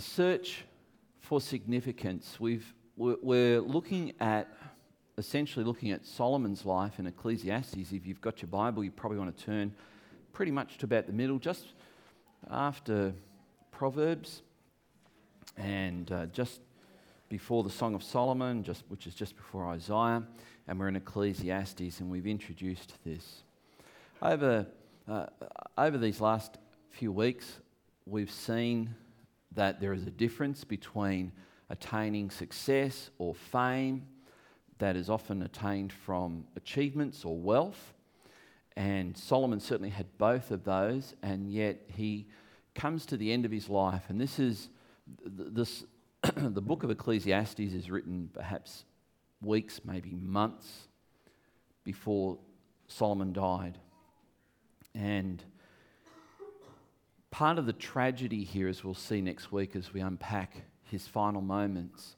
the search for significance, we've, we're looking at essentially looking at Solomon's life in Ecclesiastes. If you've got your Bible, you probably want to turn pretty much to about the middle, just after Proverbs and uh, just before the Song of Solomon, just, which is just before Isaiah, and we're in Ecclesiastes, and we've introduced this. Over, uh, over these last few weeks, we've seen that there is a difference between attaining success or fame that is often attained from achievements or wealth. And Solomon certainly had both of those, and yet he comes to the end of his life. And this is this, the book of Ecclesiastes is written perhaps weeks, maybe months before Solomon died. And part of the tragedy here, as we'll see next week as we unpack his final moments,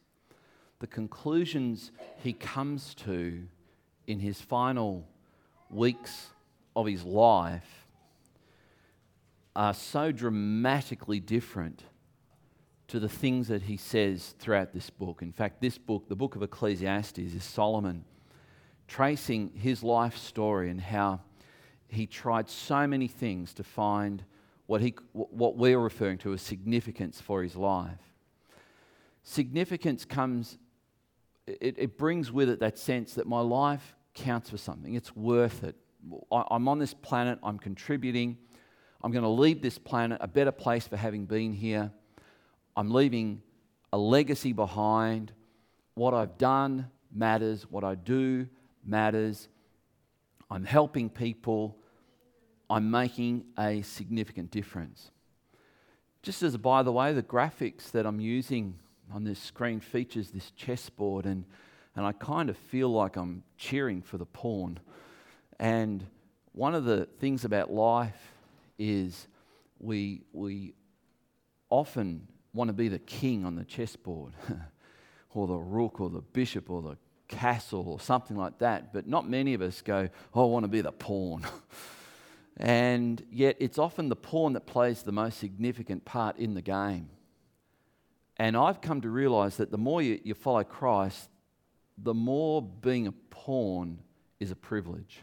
the conclusions he comes to in his final weeks of his life are so dramatically different to the things that he says throughout this book. In fact, this book, the book of Ecclesiastes, is Solomon tracing his life story and how he tried so many things to find what, he, what we're referring to as significance for his life. Significance comes, it, it brings with it that sense that my life counts for something, it's worth it. I, I'm on this planet, I'm contributing, I'm going to leave this planet a better place for having been here. I'm leaving a legacy behind. What I've done matters, what I do matters. I'm helping people. I'm making a significant difference. Just as by the way, the graphics that I'm using on this screen features this chessboard, and, and I kind of feel like I'm cheering for the pawn. And one of the things about life is we, we often want to be the king on the chessboard, or the rook, or the bishop, or the castle, or something like that. But not many of us go, oh, I want to be the pawn. And yet, it's often the pawn that plays the most significant part in the game. And I've come to realize that the more you, you follow Christ, the more being a pawn is a privilege.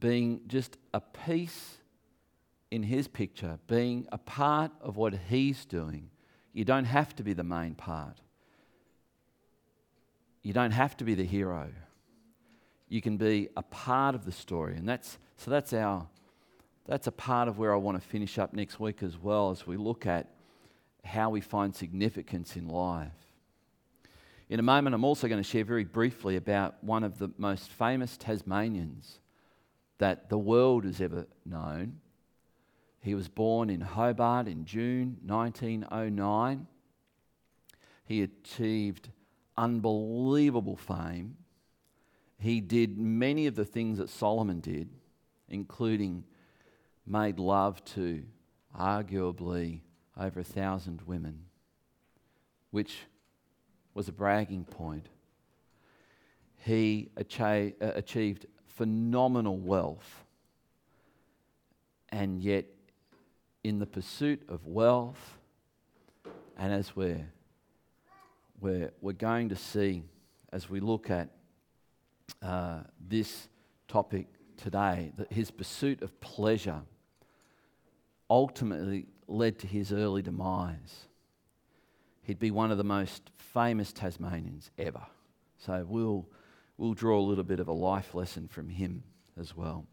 Being just a piece in his picture, being a part of what he's doing. You don't have to be the main part. You don't have to be the hero you can be a part of the story. And that's, so that's our, that's a part of where I want to finish up next week as well as we look at how we find significance in life. In a moment, I'm also going to share very briefly about one of the most famous Tasmanians that the world has ever known. He was born in Hobart in June 1909. He achieved unbelievable fame he did many of the things that Solomon did, including made love to arguably over a thousand women, which was a bragging point. He uh, achieved phenomenal wealth, and yet, in the pursuit of wealth, and as we're, we're, we're going to see as we look at uh, this topic today that his pursuit of pleasure ultimately led to his early demise. He'd be one of the most famous Tasmanians ever. So we'll, we'll draw a little bit of a life lesson from him as well.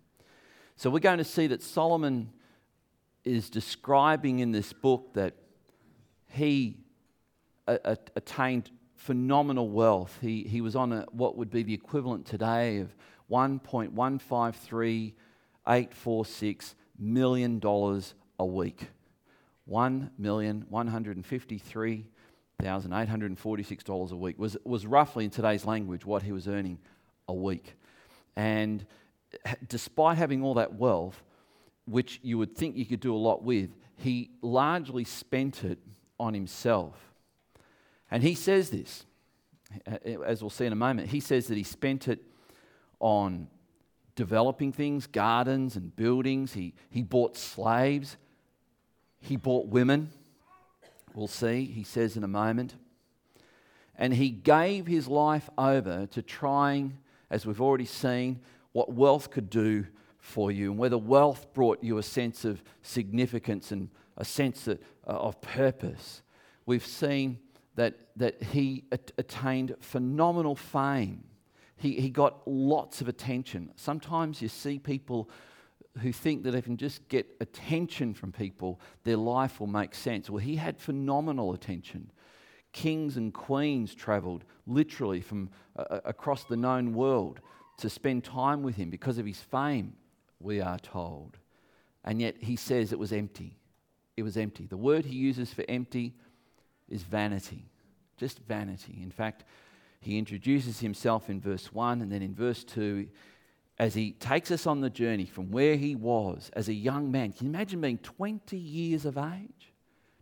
So we're going to see that Solomon is describing in this book that he attained phenomenal wealth. He, he was on a, what would be the equivalent today of $1.153846 million a week. $1,153,846 a week was, was roughly, in today's language, what he was earning a week. And eh, despite having all that wealth, which you would think you could do a lot with, he largely spent it on himself. And he says this, as we'll see in a moment. He says that he spent it on developing things, gardens and buildings. He, he bought slaves. He bought women. We'll see, he says in a moment. And he gave his life over to trying, as we've already seen, what wealth could do for you and whether wealth brought you a sense of significance and a sense of, uh, of purpose. We've seen that, that he attained phenomenal fame. He, he got lots of attention. Sometimes you see people who think that if they just get attention from people, their life will make sense. Well, he had phenomenal attention. Kings and queens traveled literally from uh, across the known world to spend time with him because of his fame, we are told. And yet he says it was empty. It was empty. The word he uses for empty is vanity, just vanity. In fact, he introduces himself in verse 1 and then in verse 2 as he takes us on the journey from where he was as a young man. Can you imagine being 20 years of age?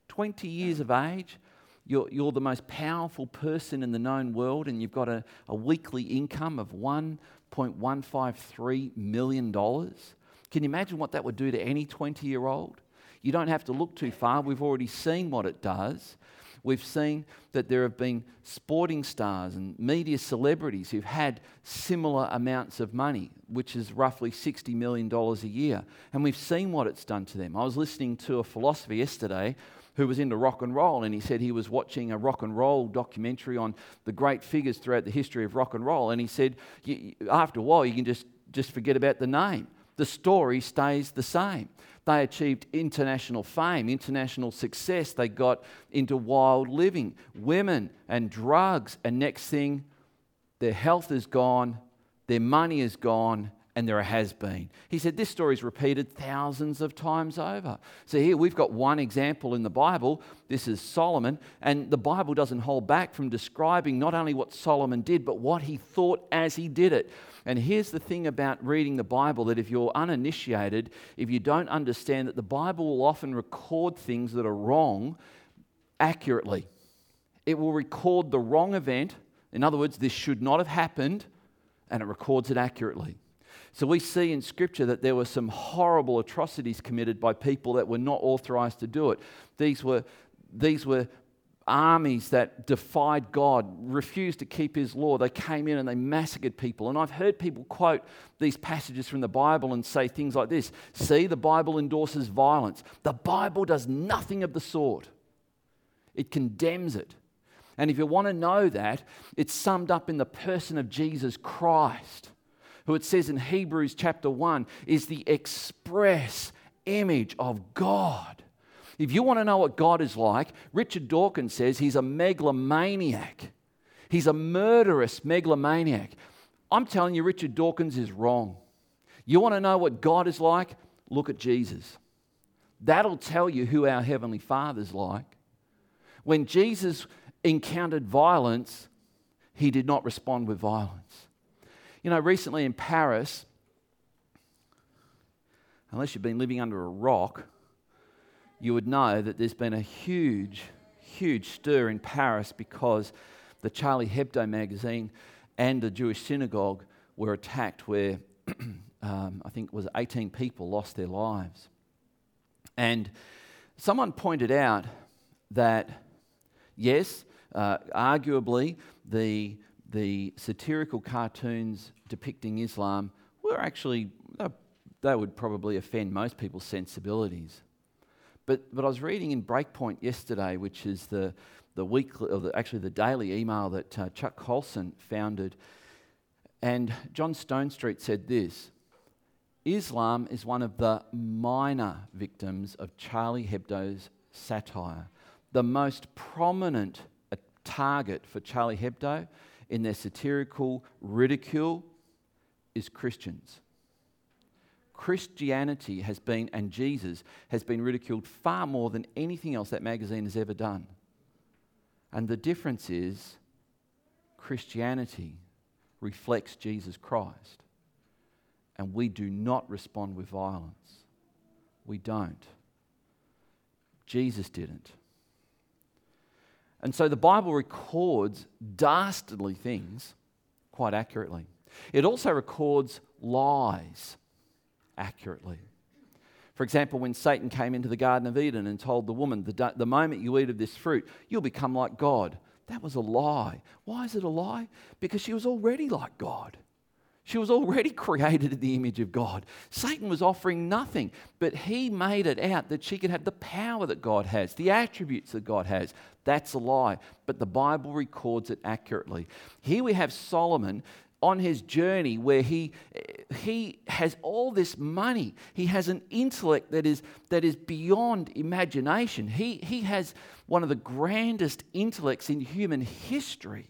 20 years of age. You're, you're the most powerful person in the known world, and you've got a, a weekly income of $1.153 million. Can you imagine what that would do to any 20 year old? You don't have to look too far. We've already seen what it does. We've seen that there have been sporting stars and media celebrities who've had similar amounts of money, which is roughly $60 million a year. And we've seen what it's done to them. I was listening to a philosopher yesterday who was into rock and roll, and he said he was watching a rock and roll documentary on the great figures throughout the history of rock and roll. And he said, after a while, you can just, just forget about the name. The story stays the same. They achieved international fame, international success. They got into wild living, women and drugs. And next thing, their health is gone, their money is gone, and there has been. He said this story is repeated thousands of times over. So here we've got one example in the Bible. This is Solomon, and the Bible doesn't hold back from describing not only what Solomon did, but what he thought as he did it. And here's the thing about reading the Bible that if you're uninitiated, if you don't understand that the Bible will often record things that are wrong accurately, it will record the wrong event. In other words, this should not have happened, and it records it accurately. So we see in Scripture that there were some horrible atrocities committed by people that were not authorized to do it. These were, these were armies that defied God, refused to keep his law. They came in and they massacred people. And I've heard people quote these passages from the Bible and say things like this See, the Bible endorses violence. The Bible does nothing of the sort, it condemns it. And if you want to know that, it's summed up in the person of Jesus Christ, who it says in Hebrews chapter 1 is the express image of God. If you want to know what God is like, Richard Dawkins says he's a megalomaniac. He's a murderous megalomaniac. I'm telling you, Richard Dawkins is wrong. You want to know what God is like? Look at Jesus. That'll tell you who our Heavenly Father's like. When Jesus encountered violence, he did not respond with violence. You know, recently in Paris, unless you've been living under a rock, you would know that there's been a huge, huge stir in Paris because the Charlie Hebdo magazine and the Jewish synagogue were attacked, where um, I think it was 18 people lost their lives. And someone pointed out that, yes, uh, arguably, the, the satirical cartoons depicting Islam were actually, they would probably offend most people's sensibilities. But, but I was reading in Breakpoint yesterday, which is the, the weekly, or the, actually the daily email that uh, Chuck Colson founded. And John Stonestreet said this Islam is one of the minor victims of Charlie Hebdo's satire. The most prominent uh, target for Charlie Hebdo in their satirical ridicule is Christians. Christianity has been, and Jesus has been ridiculed far more than anything else that magazine has ever done. And the difference is Christianity reflects Jesus Christ. And we do not respond with violence. We don't. Jesus didn't. And so the Bible records dastardly things quite accurately. It also records lies accurately. For example, when Satan came into the Garden of Eden and told the woman, the, the moment you eat of this fruit, you'll become like God. That was a lie. Why is it a lie? Because she was already like God. She was already created in the image of God. Satan was offering nothing, but he made it out that she could have the power that God has, the attributes that God has. That's a lie, but the Bible records it accurately. Here we have Solomon on his journey where he, he has all this money. He has an intellect that is, that is beyond imagination. He, he has one of the grandest intellects in human history.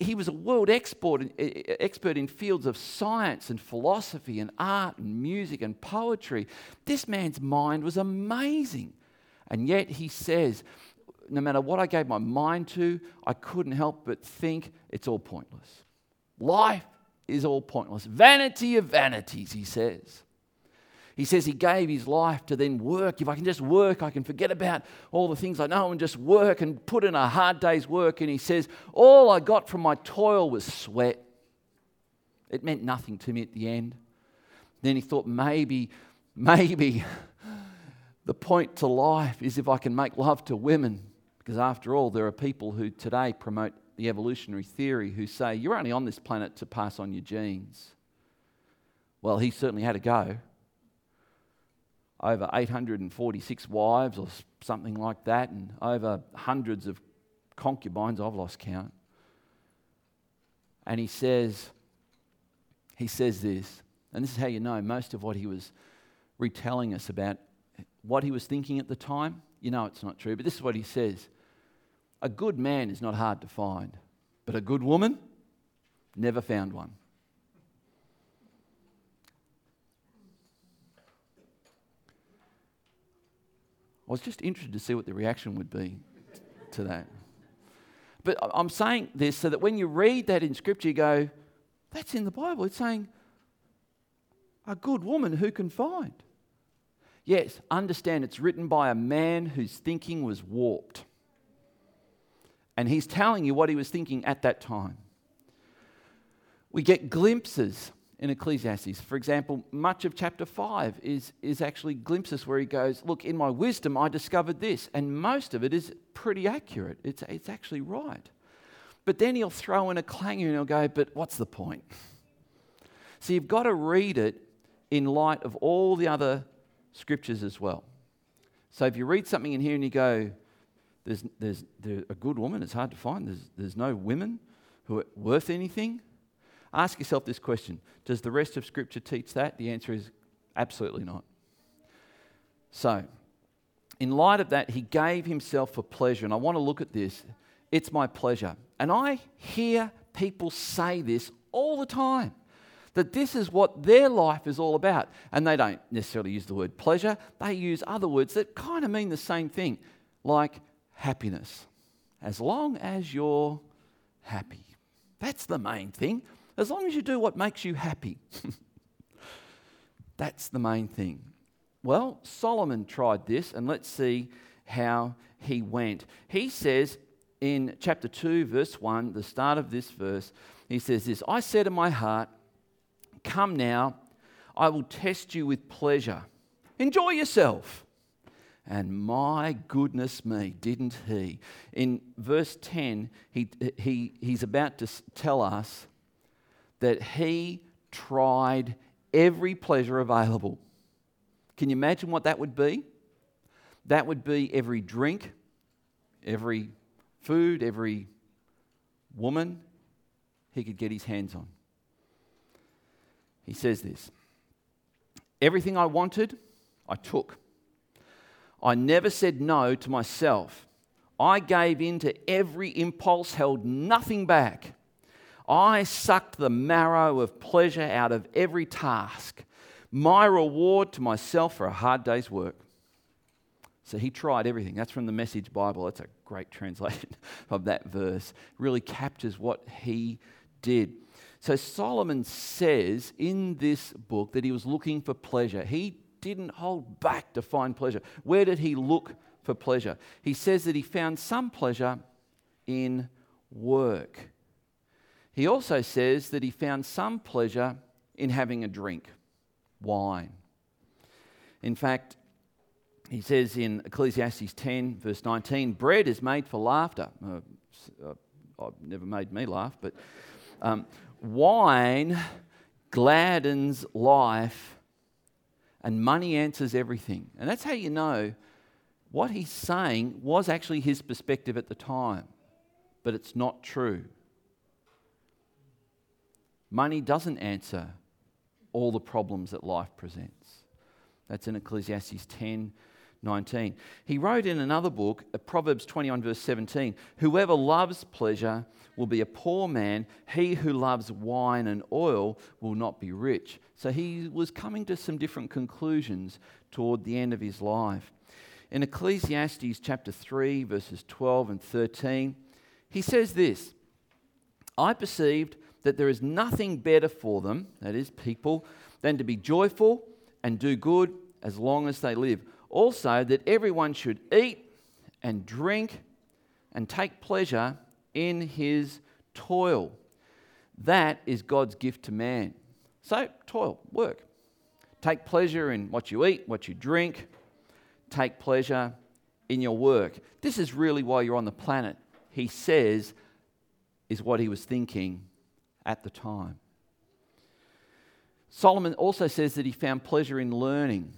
He was a world expert expert in fields of science and philosophy and art and music and poetry. This man's mind was amazing. And yet he says, no matter what I gave my mind to, I couldn't help but think it's all pointless. Life is all pointless. Vanity of vanities, he says. He says he gave his life to then work. If I can just work, I can forget about all the things I know and just work and put in a hard day's work. And he says, All I got from my toil was sweat. It meant nothing to me at the end. Then he thought, maybe, maybe the point to life is if I can make love to women. Because after all, there are people who today promote the evolutionary theory who say you're only on this planet to pass on your genes. Well, he certainly had to go. Over 846 wives or something like that, and over hundreds of concubines. I've lost count. And he says, he says this, and this is how you know most of what he was retelling us about what he was thinking at the time. You know it's not true, but this is what he says. A good man is not hard to find, but a good woman, never found one. I was just interested to see what the reaction would be to that. But I'm saying this so that when you read that in Scripture, you go, that's in the Bible. It's saying, a good woman who can find. Yes, understand it's written by a man whose thinking was warped. And he's telling you what he was thinking at that time. We get glimpses in Ecclesiastes. For example, much of chapter 5 is, is actually glimpses where he goes, Look, in my wisdom, I discovered this. And most of it is pretty accurate, it's, it's actually right. But then he'll throw in a clanger and he'll go, But what's the point? So you've got to read it in light of all the other scriptures as well. So if you read something in here and you go, there's, there's, a good woman, it's hard to find. There's, there's no women who are worth anything. Ask yourself this question Does the rest of Scripture teach that? The answer is absolutely not. So, in light of that, he gave himself for pleasure. And I want to look at this. It's my pleasure. And I hear people say this all the time that this is what their life is all about. And they don't necessarily use the word pleasure, they use other words that kind of mean the same thing, like happiness. As long as you're happy. That's the main thing. As long as you do what makes you happy. That's the main thing. Well, Solomon tried this, and let's see how he went. He says in chapter 2, verse 1, the start of this verse, he says this I said in my heart, Come now, I will test you with pleasure. Enjoy yourself. And my goodness me, didn't he? In verse 10, he, he, he's about to tell us that he tried every pleasure available. Can you imagine what that would be? That would be every drink, every food, every woman he could get his hands on. He says this Everything I wanted, I took. I never said no to myself. I gave in to every impulse, held nothing back. I sucked the marrow of pleasure out of every task, my reward to myself for a hard day's work. So he tried everything. That's from the Message Bible. That's a great translation of that verse. Really captures what he did. So Solomon says in this book that he was looking for pleasure. He didn't hold back to find pleasure. Where did he look for pleasure? He says that he found some pleasure in work. He also says that he found some pleasure in having a drink, wine. In fact, he says in Ecclesiastes 10, verse 19, bread is made for laughter. Uh, uh, I've never made me laugh, but um, wine gladdens life and money answers everything. And that's how you know what he's saying was actually his perspective at the time, but it's not true. Money doesn't answer all the problems that life presents. That's in Ecclesiastes 10 19. He wrote in another book, uh, Proverbs 21, verse 17 Whoever loves pleasure will be a poor man. He who loves wine and oil will not be rich. So he was coming to some different conclusions toward the end of his life. In Ecclesiastes chapter 3, verses 12 and 13, he says this I perceived that there is nothing better for them, that is, people, than to be joyful and do good as long as they live. Also, that everyone should eat and drink and take pleasure in his toil. That is God's gift to man. So, toil, work. Take pleasure in what you eat, what you drink. Take pleasure in your work. This is really why you're on the planet. He says, is what he was thinking at the time. Solomon also says that he found pleasure in learning.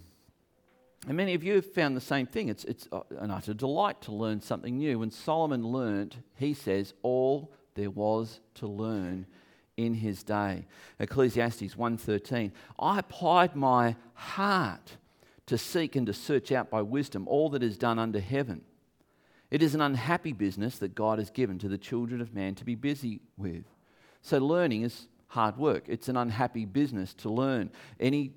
And many of you have found the same thing. It's, it's uh, an utter delight to learn something new. When Solomon learned, he says, all there was to learn in his day. Ecclesiastes 1:13. I applied my heart to seek and to search out by wisdom all that is done under heaven. It is an unhappy business that God has given to the children of man to be busy with. So, learning is hard work. It's an unhappy business to learn. Any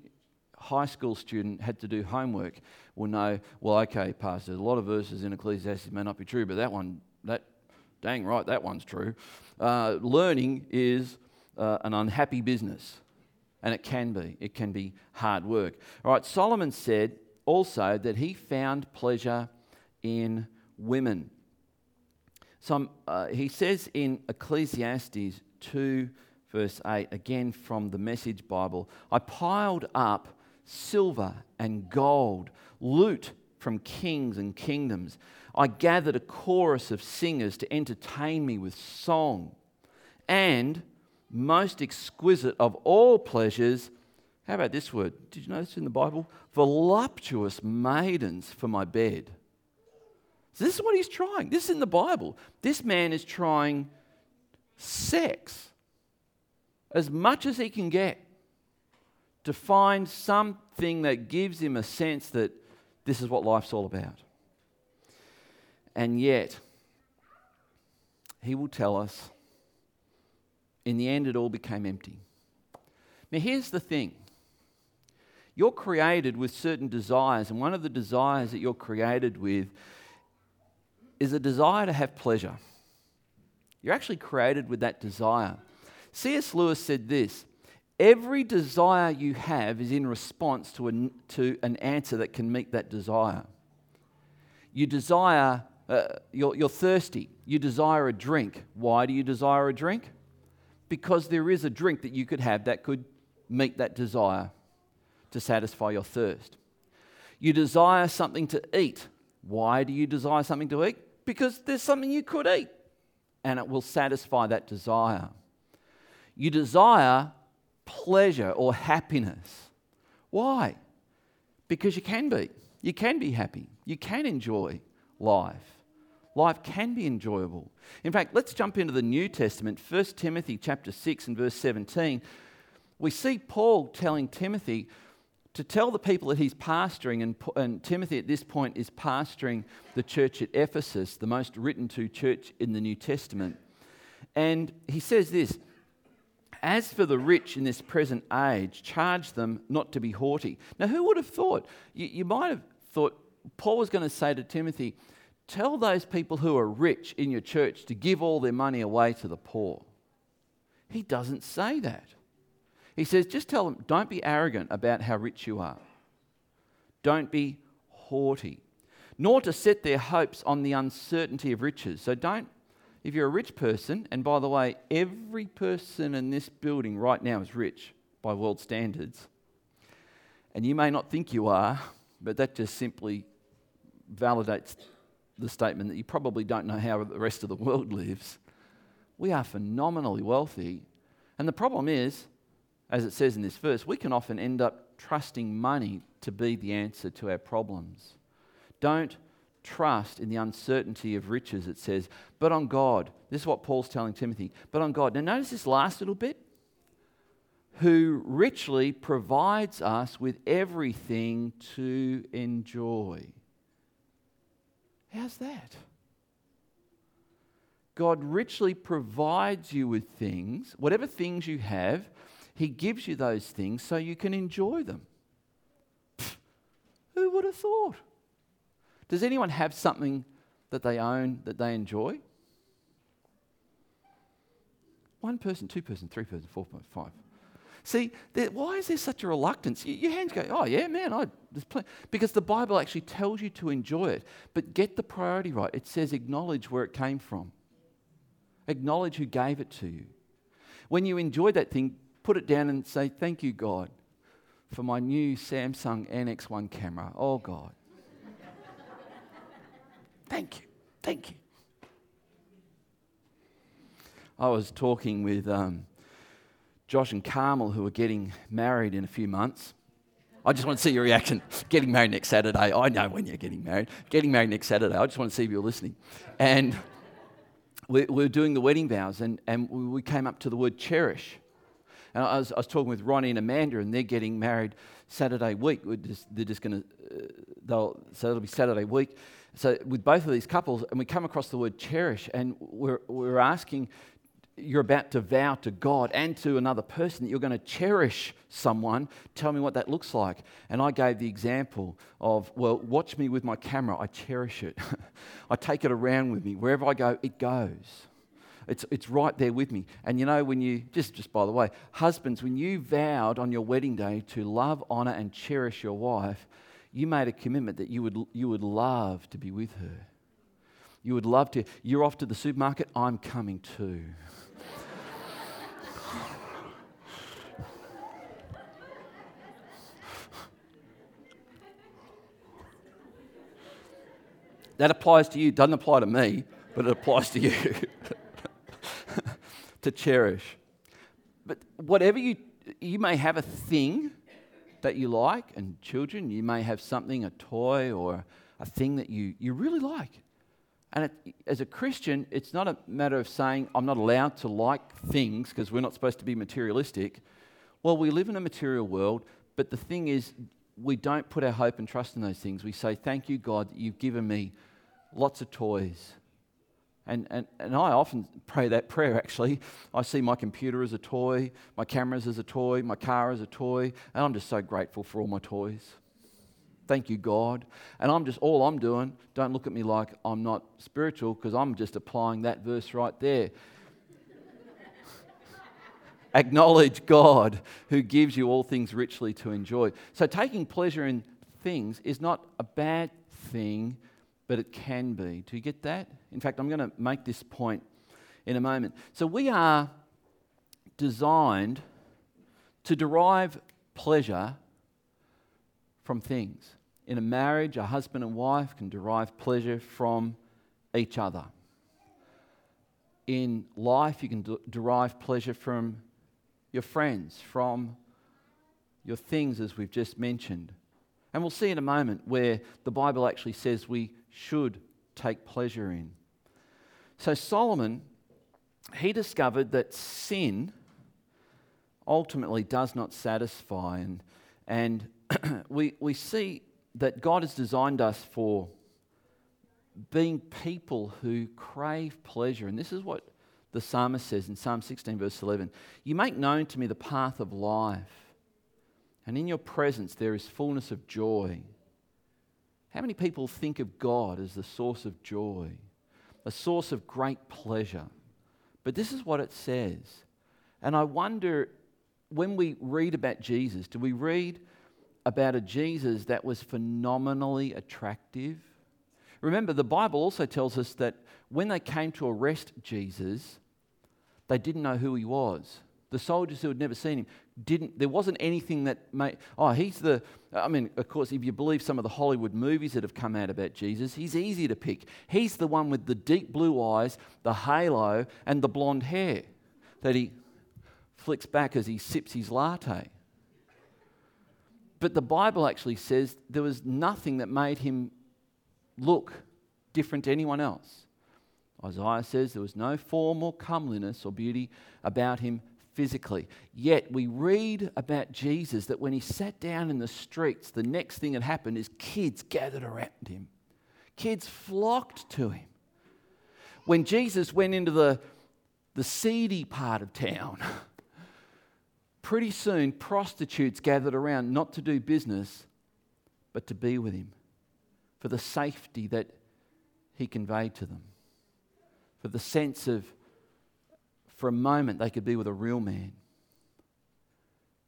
high school student had to do homework will know, well, okay, Pastor, a lot of verses in Ecclesiastes may not be true, but that one, that, dang right, that one's true. Uh, learning is uh, an unhappy business, and it can be. It can be hard work. All right, Solomon said also that he found pleasure in women. So uh, he says in Ecclesiastes 2, verse 8, again from the Message Bible, I piled up silver and gold, loot from kings and kingdoms. I gathered a chorus of singers to entertain me with song. And most exquisite of all pleasures, how about this word? Did you notice in the Bible? Voluptuous maidens for my bed. So this is what he's trying. This is in the Bible. This man is trying sex as much as he can get to find something that gives him a sense that this is what life's all about. And yet, he will tell us in the end, it all became empty. Now, here's the thing you're created with certain desires, and one of the desires that you're created with is a desire to have pleasure. You're actually created with that desire. C.S. Lewis said this Every desire you have is in response to, a, to an answer that can meet that desire. You desire, uh, you're, you're thirsty, you desire a drink. Why do you desire a drink? Because there is a drink that you could have that could meet that desire to satisfy your thirst. You desire something to eat. Why do you desire something to eat? Because there's something you could eat and it will satisfy that desire. You desire pleasure or happiness. Why? Because you can be. You can be happy. You can enjoy life. Life can be enjoyable. In fact, let's jump into the New Testament, 1 Timothy chapter 6 and verse 17. We see Paul telling Timothy to tell the people that he's pastoring, and, and Timothy at this point is pastoring the church at Ephesus, the most written to church in the New Testament. And he says this as for the rich in this present age, charge them not to be haughty. Now, who would have thought? You, you might have thought Paul was going to say to Timothy, Tell those people who are rich in your church to give all their money away to the poor. He doesn't say that. He says, just tell them, don't be arrogant about how rich you are. Don't be haughty, nor to set their hopes on the uncertainty of riches. So don't if you're a rich person, and by the way, every person in this building right now is rich by world standards, And you may not think you are, but that just simply validates the statement that you probably don't know how the rest of the world lives. We are phenomenally wealthy. And the problem is, as it says in this verse, we can often end up trusting money to be the answer to our problems. Don't trust in the uncertainty of riches, it says, but on God. This is what Paul's telling Timothy, but on God. Now, notice this last little bit who richly provides us with everything to enjoy. How's that? God richly provides you with things, whatever things you have, He gives you those things so you can enjoy them. Pfft, who would have thought? Does anyone have something that they own that they enjoy? One person, two person, three person, four person, five. See, there, why is there such a reluctance? Your hands go, oh, yeah, man, I, there's plenty. Because the Bible actually tells you to enjoy it. But get the priority right. It says acknowledge where it came from, acknowledge who gave it to you. When you enjoy that thing, put it down and say, thank you, God, for my new Samsung NX1 camera. Oh, God. Thank you. Thank you. I was talking with. Um, Josh and Carmel, who are getting married in a few months. I just want to see your reaction. Getting married next Saturday. I know when you're getting married. Getting married next Saturday. I just want to see if you're listening. And we, we were doing the wedding vows, and, and we came up to the word cherish. And I was, I was talking with Ronnie and Amanda, and they're getting married Saturday week. Just, they're just going to, uh, they'll, so it'll be Saturday week. So with both of these couples, and we come across the word cherish, and we're, we're asking, you're about to vow to God and to another person that you're going to cherish someone, tell me what that looks like. And I gave the example of, well, watch me with my camera. I cherish it. I take it around with me. Wherever I go, it goes. It's, it's right there with me. And you know, when you, just, just by the way, husbands, when you vowed on your wedding day to love, honor, and cherish your wife, you made a commitment that you would, you would love to be with her. You would love to. You're off to the supermarket, I'm coming too. That applies to you, doesn't apply to me, but it applies to you. to cherish. But whatever you, you may have a thing that you like, and children, you may have something, a toy or a thing that you, you really like. And it, as a Christian, it's not a matter of saying, I'm not allowed to like things because we're not supposed to be materialistic. Well, we live in a material world, but the thing is, we don't put our hope and trust in those things. We say, Thank you, God, that you've given me lots of toys. And, and, and I often pray that prayer actually. I see my computer as a toy, my cameras as a toy, my car as a toy, and I'm just so grateful for all my toys. Thank you, God. And I'm just, all I'm doing, don't look at me like I'm not spiritual because I'm just applying that verse right there. Acknowledge God who gives you all things richly to enjoy. So, taking pleasure in things is not a bad thing, but it can be. Do you get that? In fact, I'm going to make this point in a moment. So, we are designed to derive pleasure from things. In a marriage, a husband and wife can derive pleasure from each other. In life, you can d- derive pleasure from your friends, from your things, as we've just mentioned. And we'll see in a moment where the Bible actually says we should take pleasure in. So, Solomon, he discovered that sin ultimately does not satisfy. And, and we, we see that God has designed us for being people who crave pleasure. And this is what the psalmist says in Psalm 16, verse 11 You make known to me the path of life, and in your presence there is fullness of joy. How many people think of God as the source of joy, a source of great pleasure? But this is what it says. And I wonder when we read about Jesus, do we read about a Jesus that was phenomenally attractive? Remember, the Bible also tells us that when they came to arrest Jesus, they didn't know who he was. The soldiers who had never seen him didn't, there wasn't anything that made, oh, he's the, I mean, of course, if you believe some of the Hollywood movies that have come out about Jesus, he's easy to pick. He's the one with the deep blue eyes, the halo, and the blonde hair that he flicks back as he sips his latte. But the Bible actually says there was nothing that made him look different to anyone else. Isaiah says there was no form or comeliness or beauty about him physically. Yet we read about Jesus that when he sat down in the streets, the next thing that happened is kids gathered around him. Kids flocked to him. When Jesus went into the, the seedy part of town, pretty soon prostitutes gathered around not to do business, but to be with him for the safety that he conveyed to them, for the sense of, for a moment, they could be with a real man.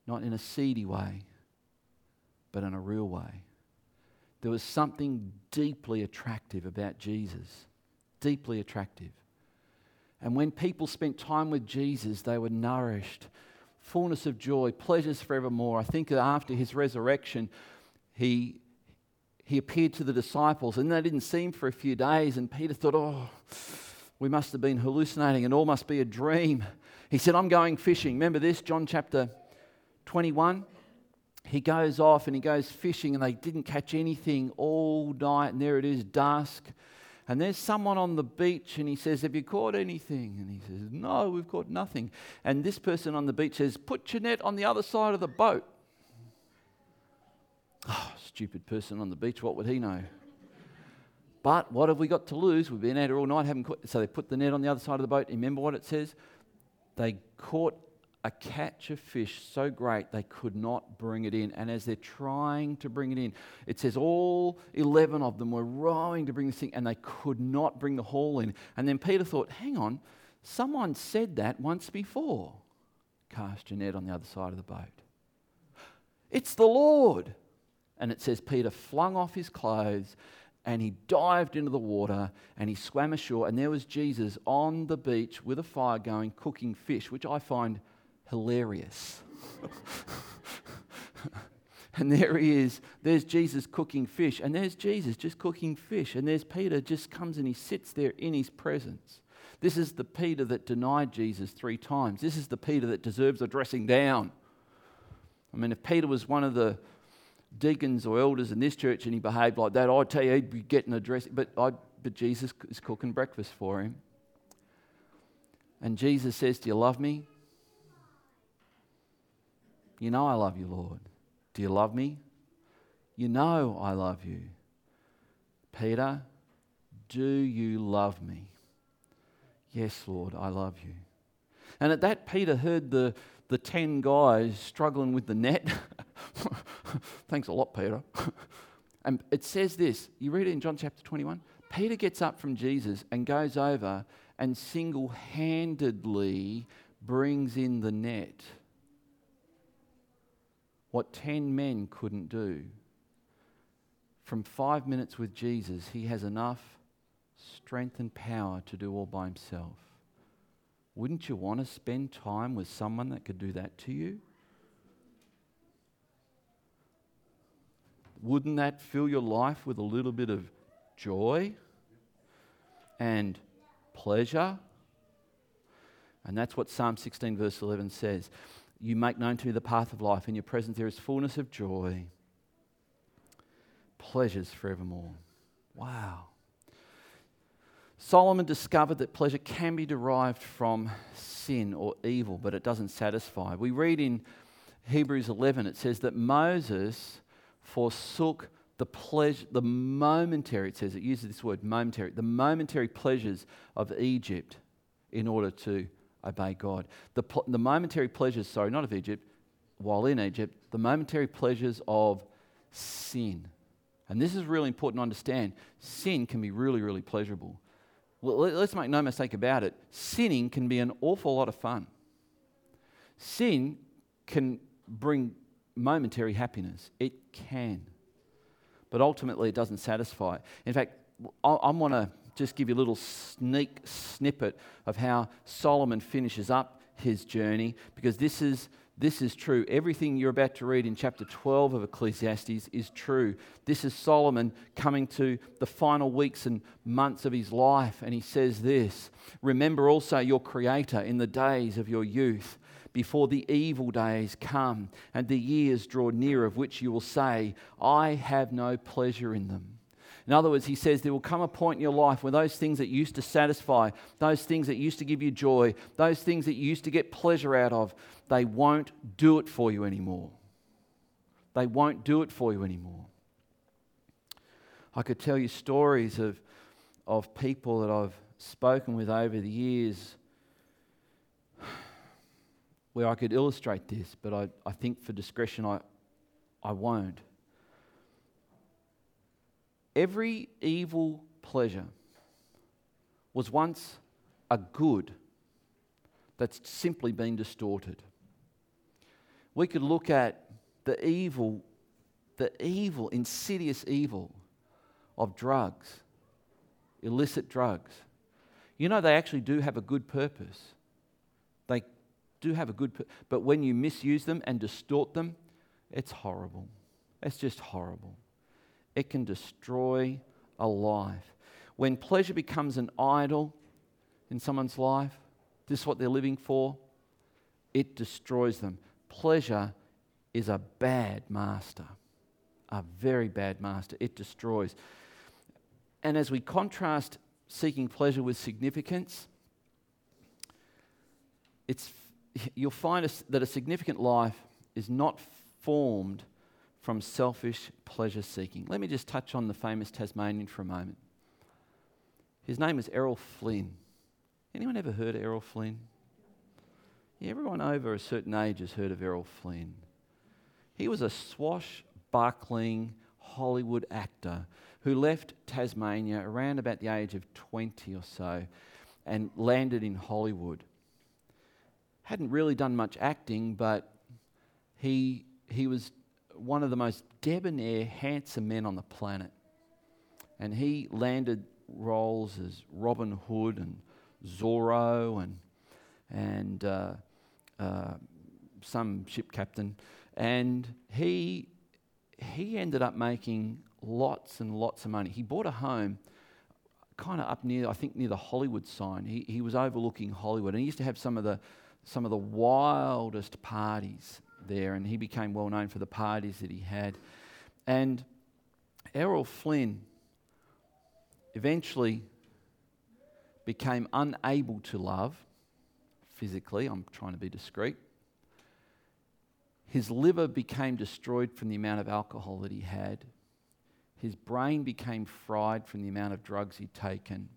Not in a seedy way, but in a real way. There was something deeply attractive about Jesus. Deeply attractive. And when people spent time with Jesus, they were nourished, fullness of joy, pleasures forevermore. I think after his resurrection, he he appeared to the disciples and they didn't see him for a few days. And Peter thought, oh, we must have been hallucinating and all must be a dream. He said, I'm going fishing. Remember this, John chapter 21? He goes off and he goes fishing and they didn't catch anything all night. And there it is, dusk. And there's someone on the beach and he says, Have you caught anything? And he says, No, we've caught nothing. And this person on the beach says, Put your net on the other side of the boat. Oh, stupid person on the beach, what would he know? But what have we got to lose? We've been out here all night, haven't caught. So they put the net on the other side of the boat. Remember what it says? They caught a catch of fish so great they could not bring it in. And as they're trying to bring it in, it says all 11 of them were rowing to bring this thing and they could not bring the haul in. And then Peter thought, hang on, someone said that once before. Cast your net on the other side of the boat. It's the Lord. And it says Peter flung off his clothes and he dived into the water and he swam ashore. And there was Jesus on the beach with a fire going, cooking fish, which I find hilarious. and there he is. There's Jesus cooking fish. And there's Jesus just cooking fish. And there's Peter just comes and he sits there in his presence. This is the Peter that denied Jesus three times. This is the Peter that deserves a dressing down. I mean, if Peter was one of the deacons or elders in this church and he behaved like that, I'd tell you he'd be getting a dress. But, i but Jesus is cooking breakfast for him. And Jesus says, Do you love me? You know I love you, Lord. Do you love me? You know I love you. Peter, do you love me? Yes, Lord, I love you. And at that, Peter heard the, the 10 guys struggling with the net. Thanks a lot, Peter. and it says this you read it in John chapter 21. Peter gets up from Jesus and goes over and single handedly brings in the net. What 10 men couldn't do. From five minutes with Jesus, he has enough strength and power to do all by himself. Wouldn't you want to spend time with someone that could do that to you? Wouldn't that fill your life with a little bit of joy and pleasure? And that's what Psalm 16, verse 11 says. You make known to me the path of life. In your presence there is fullness of joy, pleasures forevermore. Wow. Solomon discovered that pleasure can be derived from sin or evil, but it doesn't satisfy. We read in Hebrews 11, it says that Moses forsook the pleasure, the momentary, it says, it uses this word momentary, the momentary pleasures of Egypt in order to obey God. The, the momentary pleasures, sorry, not of Egypt, while in Egypt, the momentary pleasures of sin. And this is really important to understand. Sin can be really, really pleasurable. Let's make no mistake about it. Sinning can be an awful lot of fun. Sin can bring momentary happiness. It can. But ultimately, it doesn't satisfy. In fact, I, I want to just give you a little sneak snippet of how Solomon finishes up his journey because this is this is true. Everything you're about to read in chapter 12 of Ecclesiastes is true. This is Solomon coming to the final weeks and months of his life, and he says this Remember also your Creator in the days of your youth, before the evil days come and the years draw near, of which you will say, I have no pleasure in them. In other words, he says there will come a point in your life where those things that used to satisfy, those things that used to give you joy, those things that you used to get pleasure out of, they won't do it for you anymore. They won't do it for you anymore. I could tell you stories of, of people that I've spoken with over the years where I could illustrate this, but I, I think for discretion I, I won't. Every evil pleasure was once a good that's simply been distorted. We could look at the evil, the evil, insidious evil of drugs, illicit drugs. You know, they actually do have a good purpose. They do have a good. But when you misuse them and distort them, it's horrible. It's just horrible it can destroy a life. When pleasure becomes an idol in someone's life, this is what they're living for, it destroys them. Pleasure is a bad master, a very bad master. It destroys. And as we contrast seeking pleasure with significance, it's, you'll find that a significant life is not formed from selfish pleasure seeking. Let me just touch on the famous Tasmanian for a moment. His name is Errol Flynn. Anyone ever heard of Errol Flynn? Yeah, everyone over a certain age has heard of Errol Flynn. He was a swashbuckling Hollywood actor who left Tasmania around about the age of 20 or so and landed in Hollywood. Hadn't really done much acting, but he, he was one of the most debonair, handsome men on the planet. And he landed roles as Robin Hood and Zorro and, and uh, uh, some ship captain. And he, he ended up making lots and lots of money. He bought a home kind of up near, I think, near the Hollywood sign. He, he was overlooking Hollywood. And he used to have some of the, some of the wildest parties there, and he became well known for the parties that he had. And Errol Flynn eventually became unable to love physically. I'm trying to be discreet. His liver became destroyed from the amount of alcohol that he had. His brain became fried from the amount of drugs he'd taken.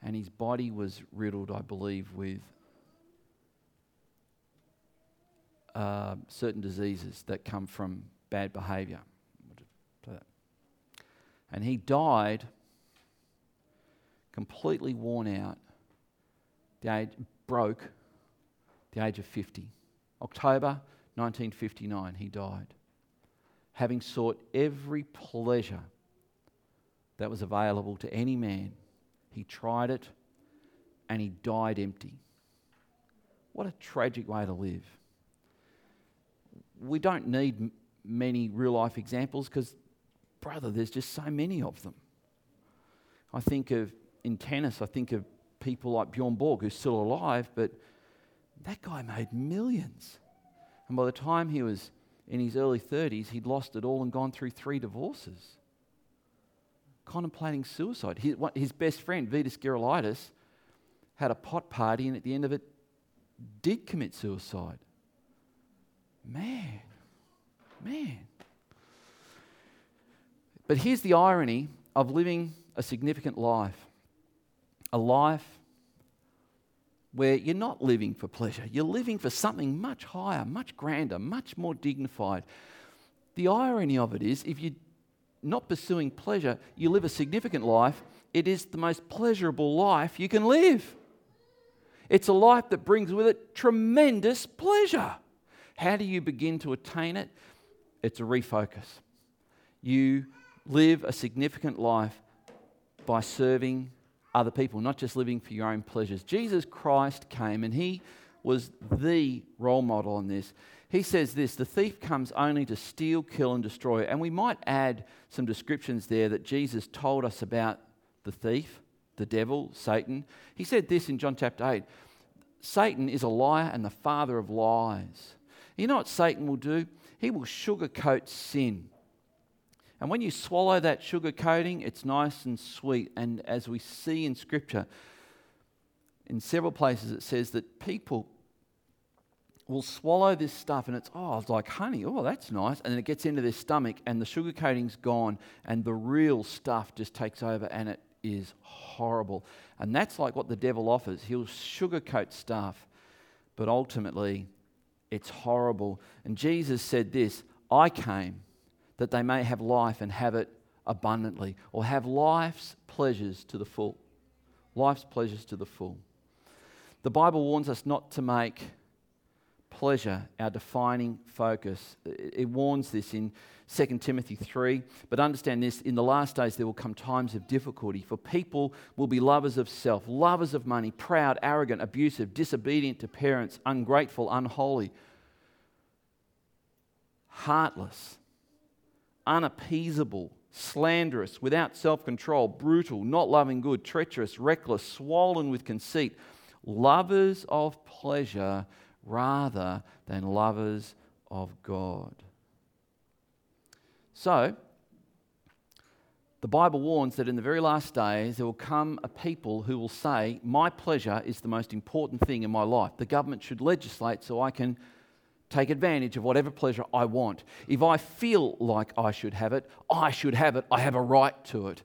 And his body was riddled, I believe, with uh, certain diseases that come from bad behavior. And he died completely worn out, the age, broke, the age of 50. October 1959, he died, having sought every pleasure that was available to any man. He tried it and he died empty. What a tragic way to live we don't need m- many real life examples because, brother, there's just so many of them. I think of, in tennis, I think of people like Bjorn Borg, who's still alive, but that guy made millions. And by the time he was in his early 30s, he'd lost it all and gone through three divorces. Contemplating suicide. His, his best friend, Vitas Gerulaitis, had a pot party and at the end of it did commit suicide. Man, man. But here's the irony of living a significant life a life where you're not living for pleasure, you're living for something much higher, much grander, much more dignified. The irony of it is, if you're not pursuing pleasure, you live a significant life, it is the most pleasurable life you can live. It's a life that brings with it tremendous pleasure. How do you begin to attain it? It's a refocus. You live a significant life by serving other people, not just living for your own pleasures. Jesus Christ came and he was the role model on this. He says this the thief comes only to steal, kill, and destroy. And we might add some descriptions there that Jesus told us about the thief, the devil, Satan. He said this in John chapter 8 Satan is a liar and the father of lies. You know what Satan will do? He will sugarcoat sin. And when you swallow that sugar coating, it's nice and sweet. And as we see in Scripture, in several places it says that people will swallow this stuff and it's, oh, it's like honey. Oh, that's nice. And then it gets into their stomach and the sugar coating's gone and the real stuff just takes over and it is horrible. And that's like what the devil offers. He'll sugarcoat stuff, but ultimately it's horrible. And Jesus said this I came that they may have life and have it abundantly, or have life's pleasures to the full. Life's pleasures to the full. The Bible warns us not to make pleasure our defining focus. It warns this in 2 Timothy 3. But understand this in the last days, there will come times of difficulty, for people will be lovers of self, lovers of money, proud, arrogant, abusive, disobedient to parents, ungrateful, unholy, heartless unappeasable, slanderous, without self control, brutal, not loving good, treacherous, reckless, swollen with conceit, lovers of pleasure rather than lovers of God. So, the Bible warns that in the very last days there will come a people who will say, My pleasure is the most important thing in my life. The government should legislate so I can take advantage of whatever pleasure I want. If I feel like I should have it, I should have it. I have a right to it.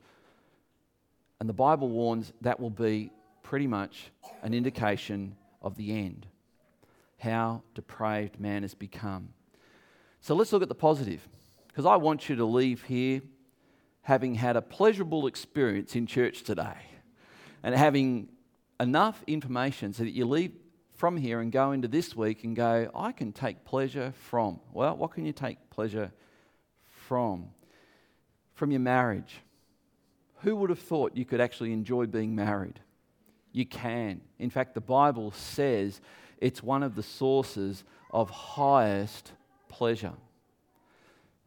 And the Bible warns that will be pretty much an indication of the end, how depraved man has become. So let's look at the positive, because I want you to leave here having had a pleasurable experience in church today and having enough information so that you leave from here and go into this week and go, I can take pleasure from. Well, what can you take pleasure from? From your marriage. Who would have thought you could actually enjoy being married? You can. In fact, the Bible says it's one of the sources of highest pleasure.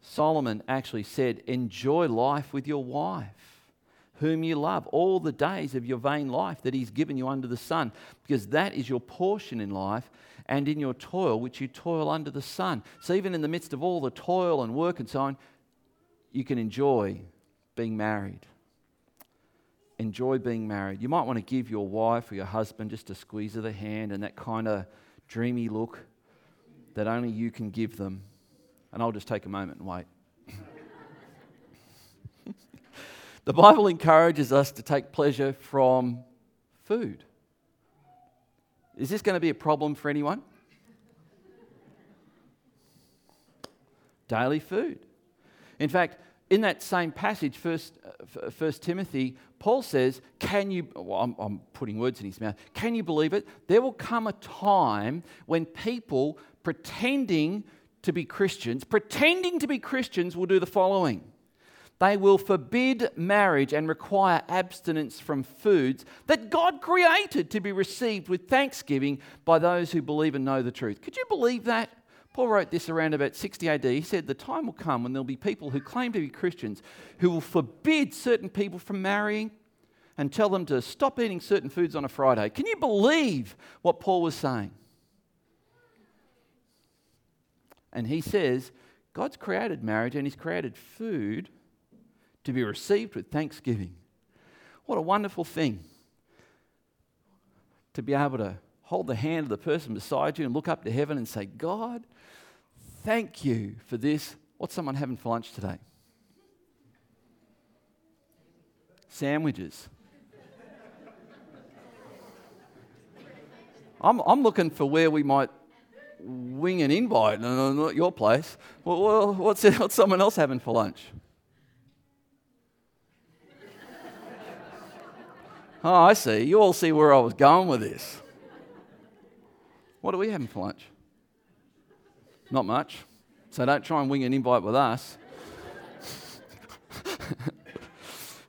Solomon actually said, Enjoy life with your wife whom you love, all the days of your vain life that He's given you under the sun, because that is your portion in life and in your toil, which you toil under the sun. So, even in the midst of all the toil and work and so on, you can enjoy being married. Enjoy being married. You might want to give your wife or your husband just a squeeze of the hand and that kind of dreamy look that only you can give them. And I'll just take a moment and wait. The Bible encourages us to take pleasure from food. Is this going to be a problem for anyone? Daily food. In fact, in that same passage, First, uh, Timothy, Paul says, "Can you?" Well, I'm, I'm putting words in his mouth. Can you believe it? There will come a time when people pretending to be Christians, pretending to be Christians, will do the following. They will forbid marriage and require abstinence from foods that God created to be received with thanksgiving by those who believe and know the truth. Could you believe that? Paul wrote this around about 60 AD. He said, The time will come when there'll be people who claim to be Christians who will forbid certain people from marrying and tell them to stop eating certain foods on a Friday. Can you believe what Paul was saying? And he says, God's created marriage and He's created food to be received with thanksgiving. What a wonderful thing to be able to hold the hand of the person beside you and look up to heaven and say, God, thank you for this. What's someone having for lunch today? Sandwiches. I'm, I'm looking for where we might wing an invite, not your place. Well, what's, what's someone else having for lunch? Oh, I see. You all see where I was going with this. What are we having for lunch? Not much. So don't try and wing an invite with us.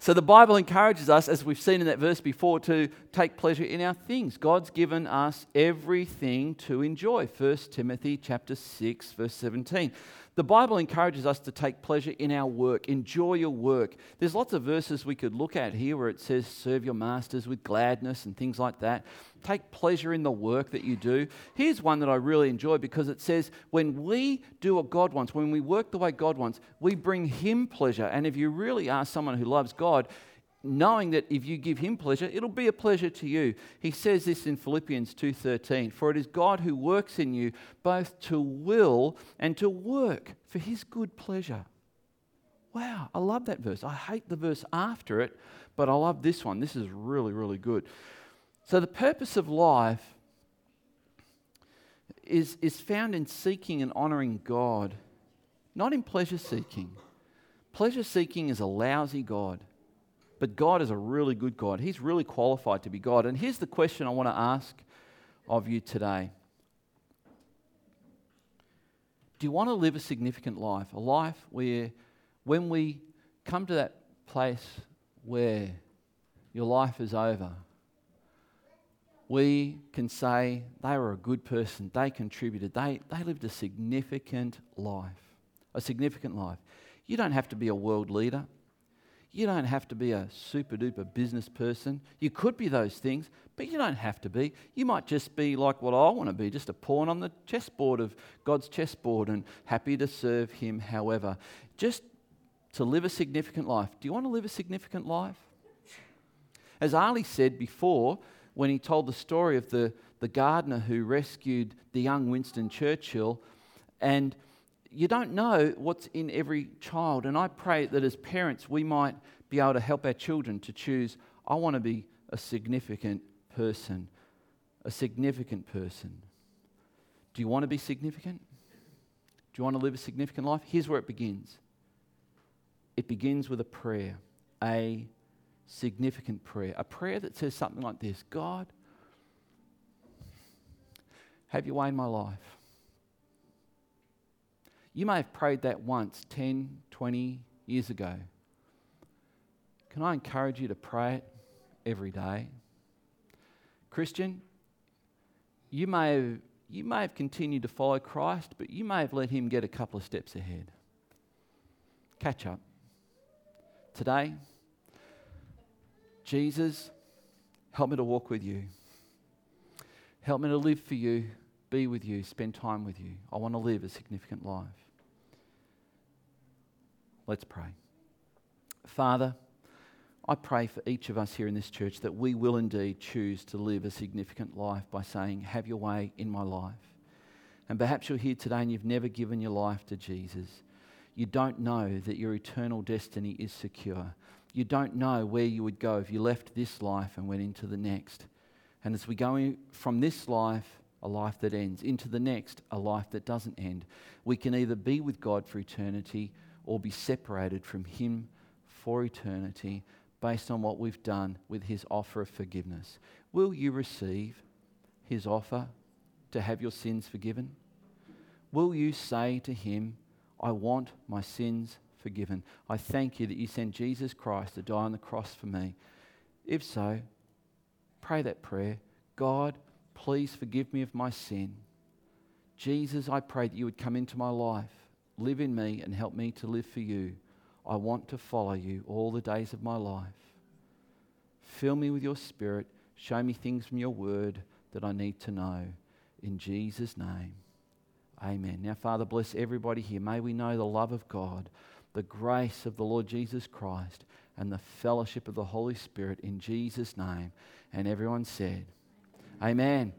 So the Bible encourages us, as we've seen in that verse before, to take pleasure in our things. God's given us everything to enjoy. 1 Timothy chapter 6, verse 17. The Bible encourages us to take pleasure in our work, enjoy your work. There's lots of verses we could look at here where it says, serve your masters with gladness and things like that. Take pleasure in the work that you do. Here's one that I really enjoy because it says, when we do what God wants, when we work the way God wants, we bring Him pleasure. And if you really are someone who loves God, knowing that if you give him pleasure it'll be a pleasure to you. He says this in philippians 2.13 for it is god who works in you both to will and to work for his good pleasure. Wow i love that verse. I hate the verse after it but i love this one. This is really really good. So the purpose of life is, is found in seeking and honoring god not in pleasure seeking. Pleasure seeking is a lousy god but God is a really good God. He's really qualified to be God. And here's the question I want to ask of you today Do you want to live a significant life? A life where, when we come to that place where your life is over, we can say they were a good person, they contributed, they, they lived a significant life. A significant life. You don't have to be a world leader. You don't have to be a super duper business person. You could be those things, but you don't have to be. You might just be like what I want to be, just a pawn on the chessboard of God's chessboard and happy to serve Him however. Just to live a significant life. Do you want to live a significant life? As Ali said before, when he told the story of the, the gardener who rescued the young Winston Churchill, and you don't know what's in every child. And I pray that as parents, we might be able to help our children to choose I want to be a significant person. A significant person. Do you want to be significant? Do you want to live a significant life? Here's where it begins it begins with a prayer, a significant prayer, a prayer that says something like this God, have your way in my life. You may have prayed that once 10, 20 years ago. Can I encourage you to pray it every day? Christian, you may have, you may have continued to follow Christ, but you may have let him get a couple of steps ahead. Catch up. Today, Jesus, help me to walk with you. Help me to live for you be with you, spend time with you. I want to live a significant life. Let's pray. Father, I pray for each of us here in this church that we will indeed choose to live a significant life by saying, Have your way in my life. And perhaps you're here today and you've never given your life to Jesus. You don't know that your eternal destiny is secure. You don't know where you would go if you left this life and went into the next. And as we go from this life a life that ends, into the next, a life that doesn't end. We can either be with God for eternity or be separated from Him for eternity based on what we've done with His offer of forgiveness. Will you receive His offer to have your sins forgiven? Will you say to Him, I want my sins forgiven? I thank you that you sent Jesus Christ to die on the cross for me. If so, pray that prayer. God, Please forgive me of my sin. Jesus, I pray that you would come into my life, live in me, and help me to live for you. I want to follow you all the days of my life. Fill me with your spirit. Show me things from your word that I need to know. In Jesus' name, amen. Now, Father, bless everybody here. May we know the love of God, the grace of the Lord Jesus Christ, and the fellowship of the Holy Spirit in Jesus' name. And everyone said, Amen.